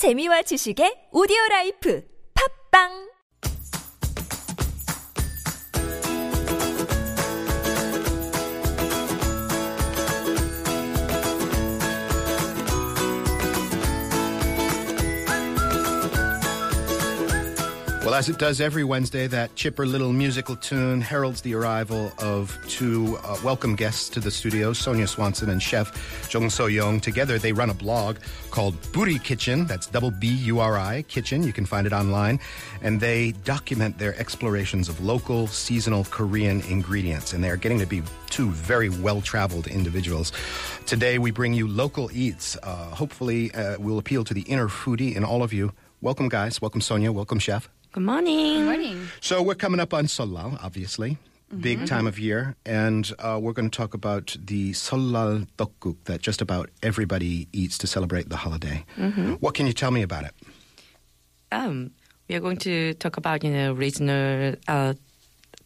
재미와 지식의 오디오 라이프. 팝빵 as it does every Wednesday, that chipper little musical tune heralds the arrival of two uh, welcome guests to the studio, Sonja Swanson and chef Jung Seo-young. Together, they run a blog called Bburi Kitchen. That's double B U R I Kitchen. You can find it online. And they document their explorations of local, seasonal Korean ingredients. And they're getting to be two very well traveled individuals. Today, we bring you local eats. Uh, hopefully, uh, we'll appeal to the inner foodie in all of you. Welcome, guys. Welcome, Sonja. Welcome, chef. Good morning. Good morning. So we're coming up on Seollal, obviously. Mm-hmm. Big time of year. And uh, we're going to talk about the Seollal Tteokguk that just about everybody eats to celebrate the holiday. Mm-hmm. What can you tell me about it? Um, we are going to talk about you know regional uh,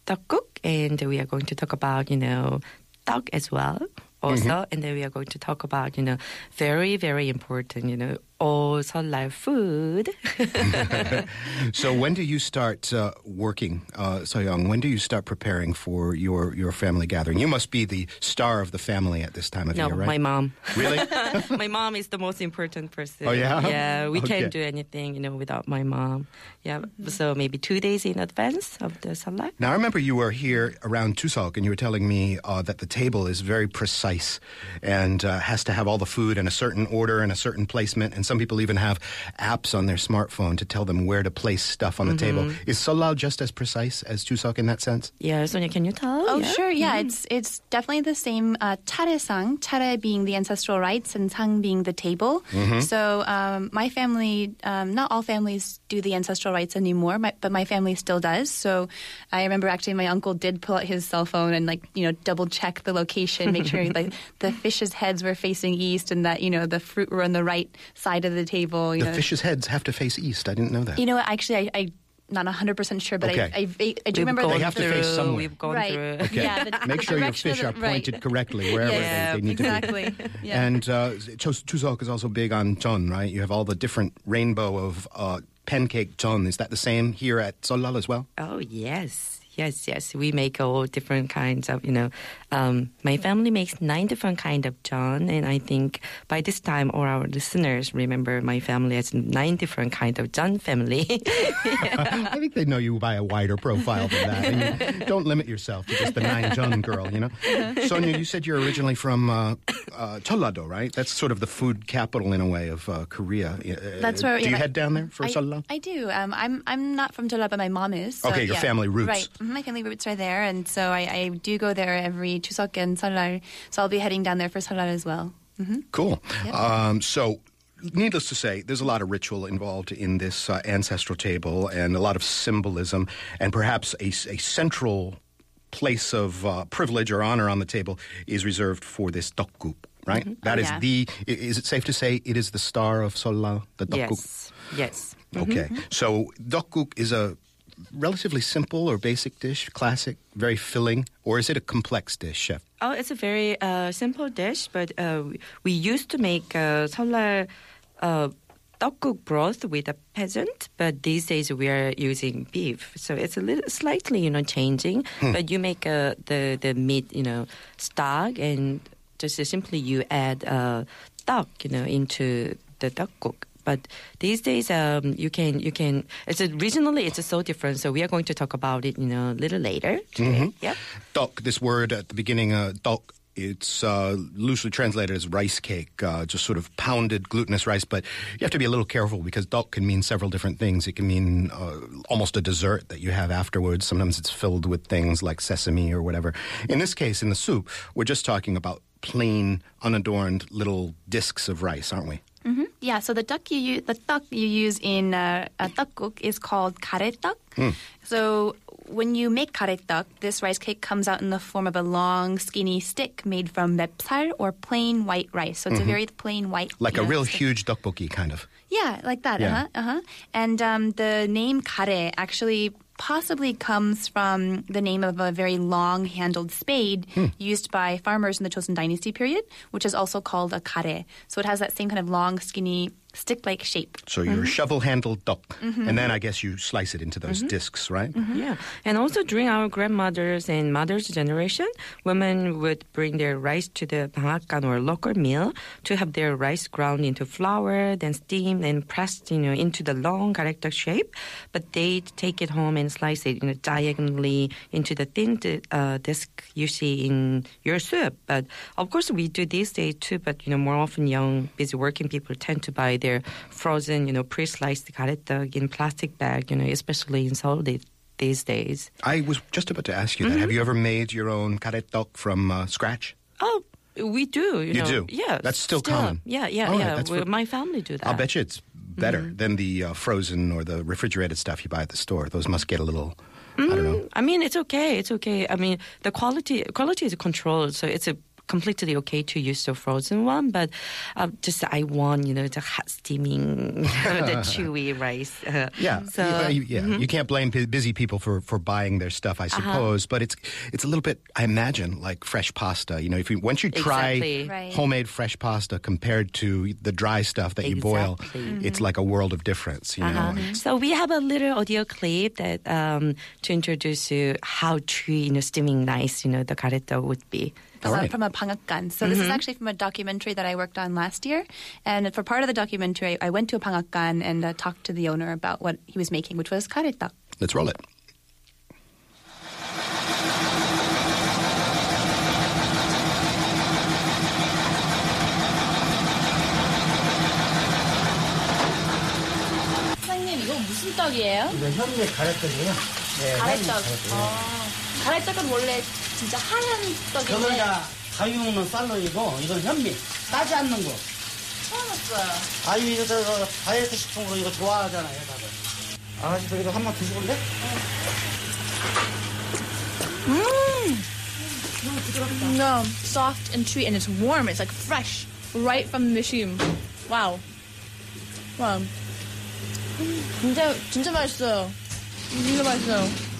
tteokguk, and we are going to talk about you know tteok as well. Also, and then we are going to talk about, you know, very, very important, you know, all Seollal food. So when do you start uh, working, uh, Seo-young? When do you start preparing for your, your family gathering? You must be the star of the family at this time of no, year, right? my mom. Really? my mom is the most important person. Oh, yeah? Yeah, we Okay. can't do anything, you know, without my mom. Yeah, so maybe two days in advance of the Seollal. Now, I remember you were here around Chuseok and you were telling me uh, that the table is very precise and uh, has to have all the food in a certain order and a certain placement. And and some people even have apps on their smartphone to tell them where to place stuff on the mm-hmm. table. Is Seollal just as precise as chuseok in that sense? Yeah, Sonja, can you tell? Oh, yeah? sure. Yeah, mm-hmm. it's it's definitely the same. Uh, song. 차례 being the ancestral rites and 상 being the table. Mm-hmm. So um, my family, um, not all families do the ancestral rites anymore, my, but my family still does. So I remember actually my uncle did pull out his cell phone and like you know double check the location, make sure like the fish's heads were facing east and that you know the fruit were on the right side of the table. You The know, fish's heads have to face east. I didn't know that. you know? Actually, I. I not 100% sure, but Okay. I, I, I, I do We've remember gone that They have to face somewhere. We've gone right. through. Okay. Yeah, the Make sure your direction of fish are the- right. pointed correctly wherever Yeah, they, they need to be. exactly. Yeah. And uh, Chuseok is also big on jeon, right? You have all the different rainbow of uh, pancake jeon. Is that the same here at Seollal as well? Oh yes, yes, yes. We make all different kinds of, you know. Um, my family makes nine different kind of jeon, and I think by this time, all our listeners remember my family as nine different kind of jeon family. I think they know you by a wider profile than that. And you don't limit yourself to just the nine jeon girl, you know? Sonja, you said you're originally from uh, uh, Jeollado, right? That's sort of the food capital in a way of uh, Korea. Uh, That's where- Do yeah, you my- head down there for I, Jeolla? I do. Um, I'm I'm not from Jeolla, but my mom is. so, Okay, your yeah. family roots. Right, Mhm, my family roots are there, and so I, I do go there every Chuseok and Seollal. So I'll be heading down there for Seollal as well. Cool. Um, so, needless to say, there's a lot of ritual involved in this uh, ancestral table and a lot of symbolism, and perhaps a, a central place of uh, privilege or honor on the table is reserved for this tteokguk, right? That Oh, is yeah. the. Is it safe to say it is the star of Seollal, the tteokguk? yes, yes. Okay. So, tteokguk is a relatively simple or basic dish, classic, very filling, or is it a complex dish, chef? Oh, it's a very uh, simple dish, but uh, we- used to make uh, 설날 uh, broth with a peasant, but these days we are using beef, so it's a little slightly, you know, changing. But you make uh, the the meat, you know, stock, and just simply you add uh, tteok, you know, into the tteokguk. But these days, um, you can you can. It's a, regionally, it's so different. So we are going to talk about it, you know, a little later. Today. Yeah. Tteok, this word at the beginning, uh, tteok, it's uh, loosely translated as rice cake, uh, just sort of pounded glutinous rice. But you have to be a little careful because tteok can mean several different things. It can mean uh, almost a dessert that you have afterwards. Sometimes it's filled with things like sesame or whatever. In this case, in the soup, we're just talking about plain, unadorned little discs of rice, aren't we? Yeah. So the tteok you use, the tteok you use in uh, a tteokguk is called garaetteok. So when you make garaetteok, this rice cake comes out in the form of a long, skinny stick made from 맵살 or plain white rice. So it's a very plain white, Like a real stick. huge tteokbokki, kind of. Yeah, like that. Yeah. Uh huh. Uh huh. And um, the name garae actually possibly comes from the name of a very long handled spade hmm. used by farmers in the Joseon Dynasty period, which is also called a garae. So it has that same kind of long, skinny stick like shape. So mm-hmm. your shovel handled tteok, mm-hmm. and then I guess you slice it into those mm-hmm. discs, right? Mm-hmm. Yeah. And also during our grandmothers and mothers' generation, women would bring their rice to the bangakan or local mill to have their rice ground into flour, then steamed and pressed, you know, into the long character shape. But they'd take it home and slice it, you know, diagonally into the thin uh, disc you see in your soup. But of course, we do these days too. But you know, more often, young busy working people tend to buy their frozen, you know, pre-sliced garaetteok in plastic bag, you know, especially in Seoul these days. I was just about to ask you that. Mm-hmm. Have you ever made your own garaetteok from uh, scratch? Oh, we do. You, you know. do? Yeah. That's still, still common. Yeah, yeah, yeah. My family do that. I'll bet you it's better mm-hmm. than the uh, frozen or the refrigerated stuff you buy at the store. Those must get a little... Mm, I don't know. Mm, I mean, it's okay. It's okay. I mean, the quality quality is controlled, so it's a completely okay to use the frozen one, but uh, just I want you know the hot steaming, the chewy rice. Uh, yeah, so you, yeah, mm-hmm. you can't blame busy people for for buying their stuff, I uh-huh. suppose. Uh-huh. But it's it's a little bit, I imagine, like fresh pasta. You know, if you once you try exactly. homemade fresh pasta compared to the dry stuff that exactly. you boil, mm-hmm. it's like a world of difference. You uh-huh. know. So we have a little audio clip that um, to introduce you how true you know steaming nice, you know, the garaetteok would be. Uh, from a pangakkan. So mm-hmm. this is mm-hmm. actually from a documentary that I worked on last year. And for part of the documentary, I went to a pangakkan and uh, talked to the owner about what he was making, which was garaetteok. Let's roll it. 무슨 떡이에요? 이거 현미 가래떡은 원래 진짜 하얀 떡인데 다 가위 먹는 쌀로이고 이건 현미 따지 않는 거. 처음 왔어요. 아유 이거 저, 저 다이어트 식품으로 이거 좋아하잖아요 다들. 아가씨들 이거 한번 드셔볼래? No, soft and chewy and it's warm. It's like fresh, right from the machine. Wow. Wow. 진짜 진짜 맛있어요. 진짜 맛있어요.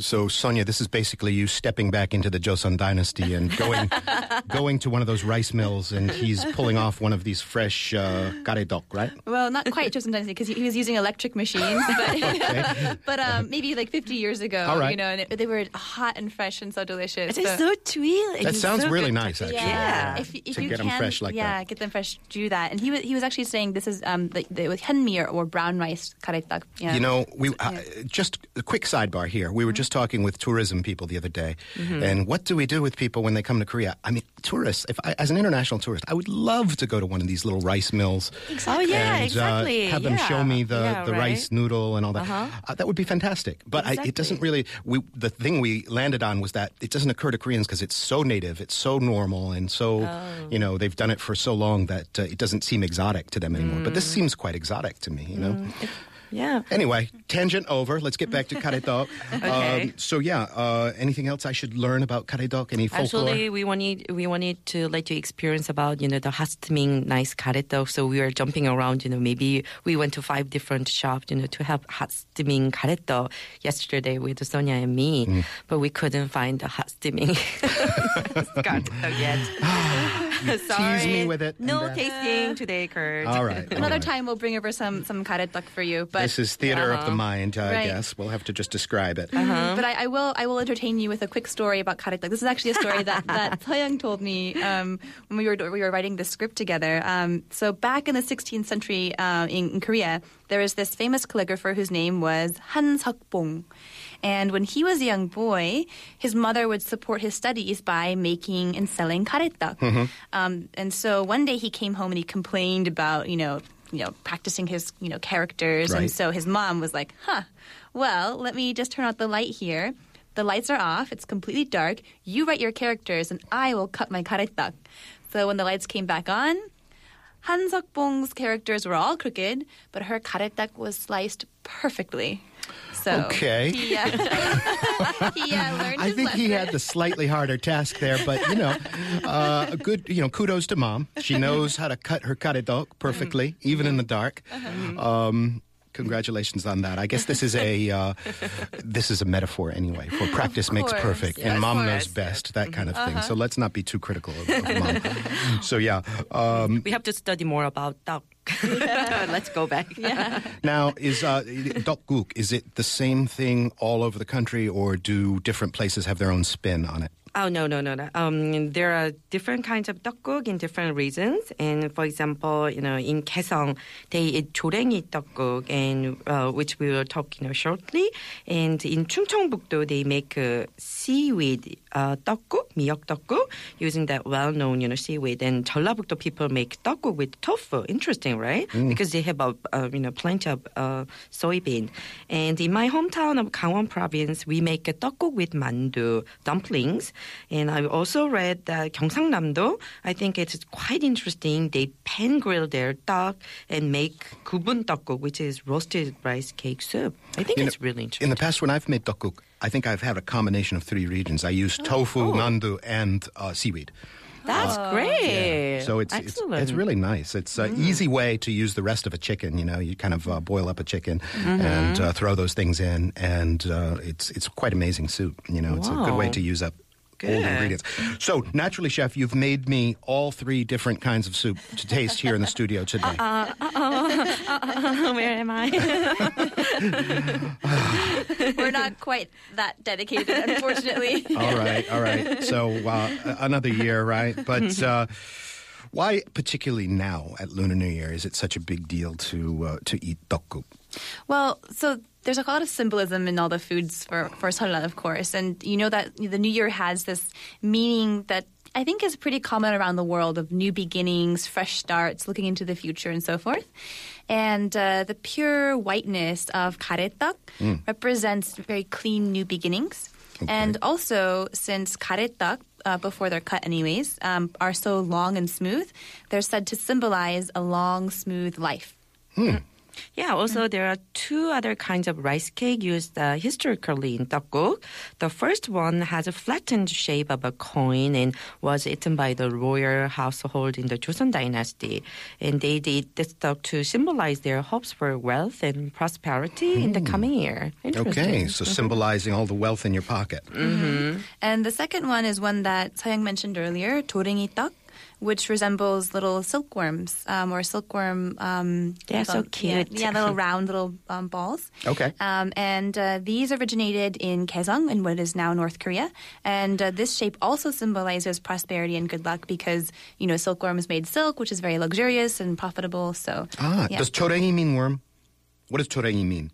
So Sonja, this is basically you stepping back into the Joseon dynasty and going going to one of those rice mills, and he's pulling off one of these fresh uh, garaetteok, right? Well, not quite Joseon Dynasty because he, he was using electric machines, but, but um, maybe like 50 years ago, All right. you know, and it, they were hot and fresh and so delicious. It's so chewy. That sounds so really good. nice, actually. Yeah. If, if To you get 'em can, fresh like yeah, that. get them fresh. Do that, and he was he was actually saying this is um the, the, with hyeonmi or, or brown rice garaetteok. Yeah. You know, we uh, just a quick sidebar here. We were just talking with tourism people the other day, and what do we do with people when they come to Korea? I mean, tourists. If I, as an international tourist, I would love to go to one of these little rice mills. Oh yeah, and, exactly. Uh, have them yeah. show me the, Yeah, the right? rice noodle and all that. Uh, that would be fantastic. But I, it doesn't really. We the thing we landed on was that it doesn't occur to Koreans because it's so native, it's so normal, and so Oh. you know they've done it for so long that uh, it doesn't seem exotic to them anymore. But this Mm. seems quite exotic to me. You know. Yeah. Anyway, tangent over. Let's get back to garaetteok. Okay. Um, so yeah, uh, anything else I should learn about garaetteok? Any folklore? Actually, we wanted we wanted to let you experience about you know the Hasming nice garaetteok. So we were jumping around. You know, maybe we went to five different shops. You know, to have Hasming garaetteok yesterday with Sonja and me, mm. but we couldn't find the hot garaetteok yet. you Sorry. tease me with it. No tasting today, Kurt. All right. Another time we'll bring over some some garaetteok for you. But this is theater of the uh-huh. mind, I right. guess. We'll have to just describe it. Uh-huh. But I, I will I will entertain you with a quick story about garaetteok. This is actually a story that that told me um, when we were we were writing this script together. Um, so back in the 16th century uh, in, in Korea, there was this famous calligrapher whose name was Han Seok-bong. And when he was a young boy, his mother would support his studies by making and selling garaetteok. Um, and so one day he came home and he complained about, you know, you know, practicing his, you know, characters. Right. And so his mom was like, huh, well, let me just turn out the light here. The lights are off. It's completely dark. You write your characters and I will cut my garaetteok. So when the lights came back on, Han Seok-bong's characters were all crooked, but her garaetteok was sliced perfectly. So Okay. he, uh, he uh, learned I his think he had the slightly harder task there, but you know, uh, a good, you know, kudos to mom. She knows how to cut her garaetteok perfectly, even in the dark. Uh-huh. Um, Congratulations on that. I guess this is a uh, this is a metaphor anyway for practice makes perfect yes. and mom knows best that kind of thing. So let's not be too critical of, of mom. so yeah. Um, We have to study more about tteok. Let's go back. now is uh, tteokguk is it the same thing all over the country or do different places have their own spin on it? Oh no no no no. Um, there are different kinds of tteokguk in different regions, and for example, you know, in Kaesong, they eat joraengi tteokguk, and uh, which we will talk, you know, shortly. And in Chungcheongbuk-do, they make uh, seaweed uh, tteokguk, miyeok tteokguk, using that well-known, you know, seaweed. And Jeollabuk-do people make tteokguk with tofu. Interesting, right? Mm. Because they have, a, you know, plenty of uh, soybean. And in my hometown of Gangwon Province, we make a tteokguk with mandu dumplings. And I also read that Gyeongsangnam-do, I think it's quite interesting. They pan grill their tteok and make gubeun tteokguk, which is roasted rice cake soup. I think you it's know, really interesting. In the past, when I've made tteokguk, I think I've had a combination of three regions. I used oh, tofu, oh. mandu, and uh, seaweed. That's uh, great. Yeah. So it's, it's, it's really nice. It's an mm. easy way to use the rest of a chicken. You know, you kind of uh, boil up a chicken mm-hmm. and uh, throw those things in, and uh, it's it's quite amazing soup. You know, it's a good way to use up Old ingredients. So, naturally, chef, you've made me all three different kinds of soup to taste here in the studio today. Where am I? We're not quite that dedicated, unfortunately. all right, all right. So uh, another year, right? But uh, why, particularly now at Lunar New Year, is it such a big deal to uh, to eat tteokguk? Well, so there's a lot of symbolism in all the foods for for of course, and you know that the New Year has this meaning that I think is pretty common around the world of new beginnings, fresh starts, looking into the future, and so forth. And uh, the pure whiteness of garaetteok represents very clean new beginnings. And also, since garaetteok, uh, before they're cut anyways, um, are so long and smooth, they're said to symbolize a long, smooth life. Yeah, also mm. there are two other kinds of rice cake used uh, historically in tteokguk. The first one has a flattened shape of a coin and was eaten by the royal household in the Joseon dynasty. And they did this to symbolize their hopes for wealth and prosperity mm. in the hmm. coming year. Okay, so mm-hmm. symbolizing all the wealth in your pocket. Mm-hmm. And the second one is one that Seo-young mentioned earlier, 조랭이 떡 which resembles little silkworms um, or silkworm. Um, They're so little- yeah, cute. Yeah, little round little um, balls. Okay. Um, and uh, these originated in Kaesong, in what is now North Korea. And uh, this shape also symbolizes prosperity and good luck because, you know, silkworms made silk, which is very luxurious and profitable. So, Ah, yeah. does joraengi mean worm? What does joraengi mean?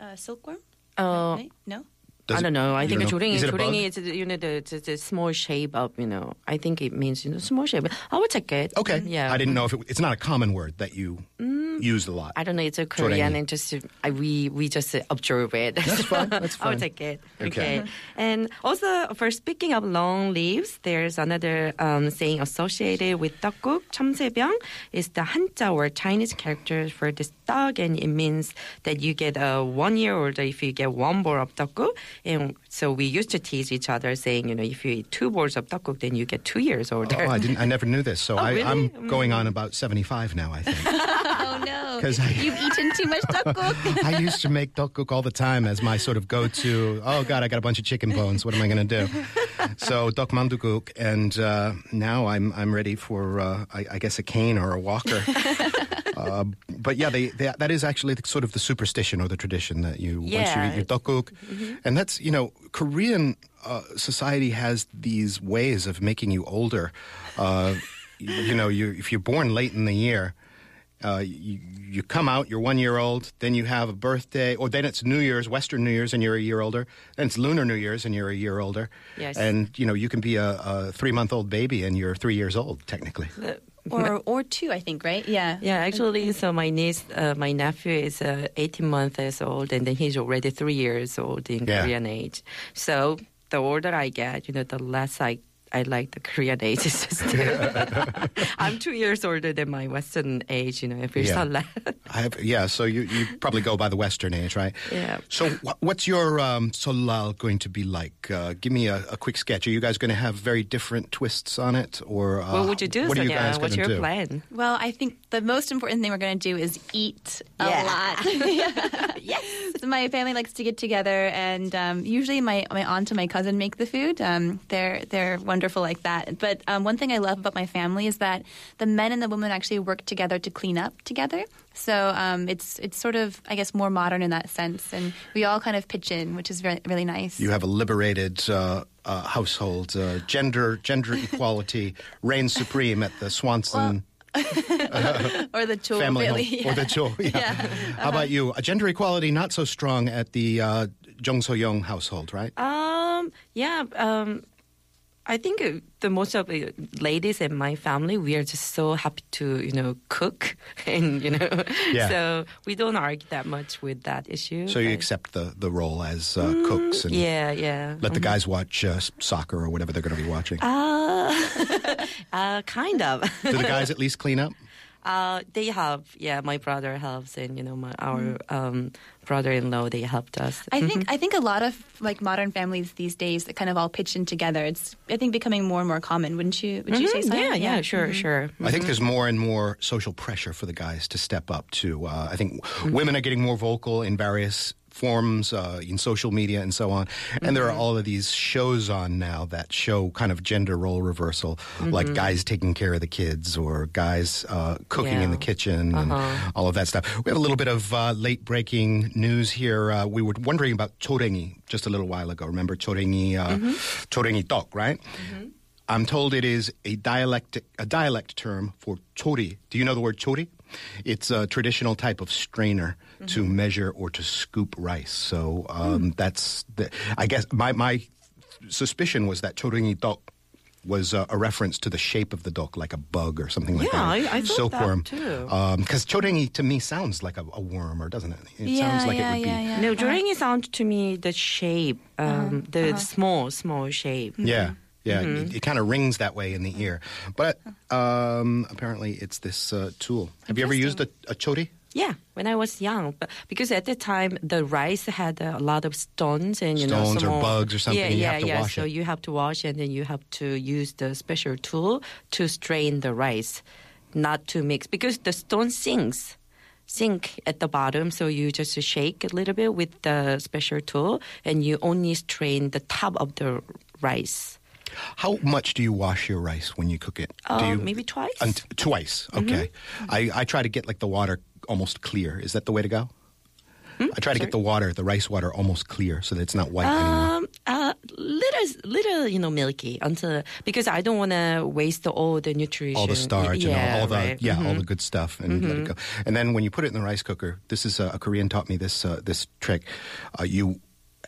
uh, silkworm? Uh, Right? No? Does I don't know. I think churingi, churingi, it's you know the, the, small shape of, You know, I think it means you know small shape. I would take it. Okay. Yeah. I didn't know if it, it's not a common word that you mm. used a lot. I don't know. It's a Korean, and just I, we we just observe it. That's fine. That's fine. I would take it. Okay. okay. and also for speaking of long leaves, there's another um, saying associated with tteokguk, 첨세병 is the Hanja or Chinese character for this stock, and it means that you get a one year older if you get one bowl of tteokguk. And so we used to tease each other saying, you know, if you eat two bowls of tteokguk, then you get two years older. Oh, I didn't. I never knew this. So oh, I, really? I'm mm. going on about seventy five now. I think. Oh, no. Because you've eaten too much tteokguk. I used to make tteokguk all the time as my sort of go-to. Oh God, I got a bunch of chicken bones. What am I going to do? So tteokmanduguk, and uh, now I'm I'm ready for uh, I, I guess a cane or a walker. Uh, but yeah, they, they, that is actually the, sort of the superstition or the tradition that you once you eat your tteokguk, and that's you know Korean uh, society has these ways of making you older. Uh, you, you know, you if you're born late in the year. Uh, you, you come out, you're one year old, then you have a birthday, or then it's New Year's, Western New Year's, and you're a year older. Then it's Lunar New Year's, and you're a year older. Yes. And, you know, you can be a, a three month old baby and you're three years old, technically. or, or two, I think, right? Yeah. Yeah, actually, so my niece, uh, my nephew is uh, 18 months old, and then he's already three years old in Yeah. Korean age. So the older I get, you know, the less I I like the Korean age system. I'm two years older than my Western age. You know, every Yeah. 설날. I have, yeah, so you, you probably go by the Western age, right? Yeah. So wh- what's your um, Seollal going to be like? Uh, give me a, a quick sketch. Are you guys going to have very different twists on it, or uh, what would you do, What are you Sonja? guys What's going to your do? plan? Well, I think the most important thing we're going to do is eat a Yeah. lot. yes. So my family likes to get together, and um, usually my, my aunt and my cousin make the food. Um, they're they're wonderful like that. But um, one thing I love about my family is that the men and the women actually work together to clean up together. So um, it's it's sort of I guess more modern in that sense, and we all kind of pitch in, which is very, really nice. You have a liberated uh, uh, household. Uh, gender gender equality reigns supreme at the Swanson or the Cho family family. home, yeah. or the Cho. Yeah. How about you? Uh, gender equality not so strong at the uh, Jung Seo-young household, right? Um, yeah. Um, I think the most of the ladies in my family, we are just so happy to, you know, cook, and you know, Yeah. so we don't argue that much with that issue. So you accept the, the role as uh, cooks and Yeah, yeah. let the guys watch uh, soccer or whatever they're going to be watching. Uh, uh, kind of. Do the guys at least clean up? Uh, they help. Yeah, my brother helps, and you know, my our um, brother-in-law they helped us. I think I think a lot of like modern families these days that kind of all pitch in together. It's I think becoming more and more common, wouldn't you? Would you say Mhm, so? Yeah, yeah, sure, sure. I think there's more and more social pressure for the guys to step up too. Uh, I think women are getting more vocal in various forms uh, in social media and so on. And there are all of these shows on now that show kind of gender role reversal, like guys taking care of the kids or guys uh, cooking in the Yeah. kitchen and all of that stuff. We have a little bit of uh, late breaking news here. Uh, we were wondering about joraengi just a little while ago. Remember joraengi, uh, joraengi tteok, right? I'm told it is a dialect a dialect term for chori. Do you know the word chori? It's a traditional type of strainer to measure or to scoop rice. So um, that's the, I guess my my suspicion was that choringi tteok was uh, a reference to the shape of the tteok, like a bug or something like Yeah, that. I- I thought that Silkworm. too. Because choringi to me sounds like a, a worm, or doesn't it? It Yeah, sounds like yeah, it would yeah, be. yeah. No, joringi sound to me the shape, um, the small, small shape. Yeah. Yeah, Mm-hmm. it, it kind of rings that way in the ear. But um, apparently, it's this uh, tool. Have you ever used a, a chori? Yeah, when I was young, but because at the time the rice had a lot of stones and you know Stones or some more- bugs or something, Yeah, yeah, have to yeah. so it. you have to wash and then you have to use the special tool to strain the rice, not to mix because the stone sinks. Sink at the bottom, so you just shake a little bit with the special tool, and you only strain the top of the rice. How much do you wash your rice when you cook it? do Uh, you, maybe twice. Unt- twice. Okay. I, I try to get like the water almost clear. Is that the way to go? I try to get the water, the rice water, almost clear so that it's not white anymore. Um, uh, little, little, you know, milky until because I don't want to waste all the nutrition, All the starch yeah, and all, all the right. yeah, Mhm. all the good stuff, and let it go. And then when you put it in the rice cooker, this is uh, a Korean taught me this uh, this trick. Uh, you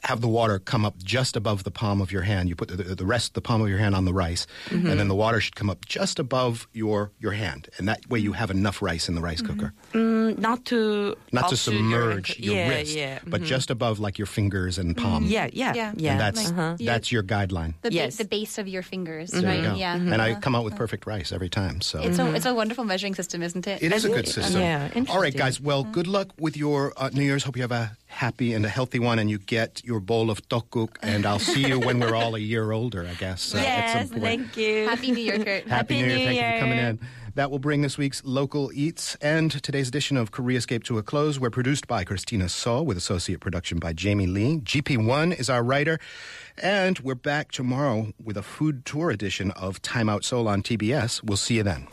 have the water come up just above the palm of your hand. You put the, the rest of the palm of your hand on the rice, Mm-hmm. and then the water should come up just above your your hand, and that way you have enough rice in the rice cooker. Mm, not to Not to up your submerge ankle. your yeah, wrist, yeah, but mhm. just above like your fingers and palm. yeah, yeah, Yeah. yeah. and that's uh-huh. that's your guideline. The, Yes. the base of your fingers, There you right? go. Yeah. And I Uh-huh. come out with perfect rice every time. So It's a it's a wonderful measuring system, isn't it? It is a good system. yeah, All right, guys. Well, good luck with your uh, New Year's. Hope you have a happy and a healthy one, and you get your bowl of tteokguk. And I'll see you when we're all a year older, I guess. uh, at Yes, some point. thank you. Happy New Year, Kurt. Happy, Happy New Year. New Thank you for coming in. That will bring this week's local eats and today's edition of Koreascape to a close. We're produced by Christina Saw with associate production by Jamie Lee. GP1 is our writer. And we're back tomorrow with a food tour edition of Time Out Seoul on TBS. We'll see you then.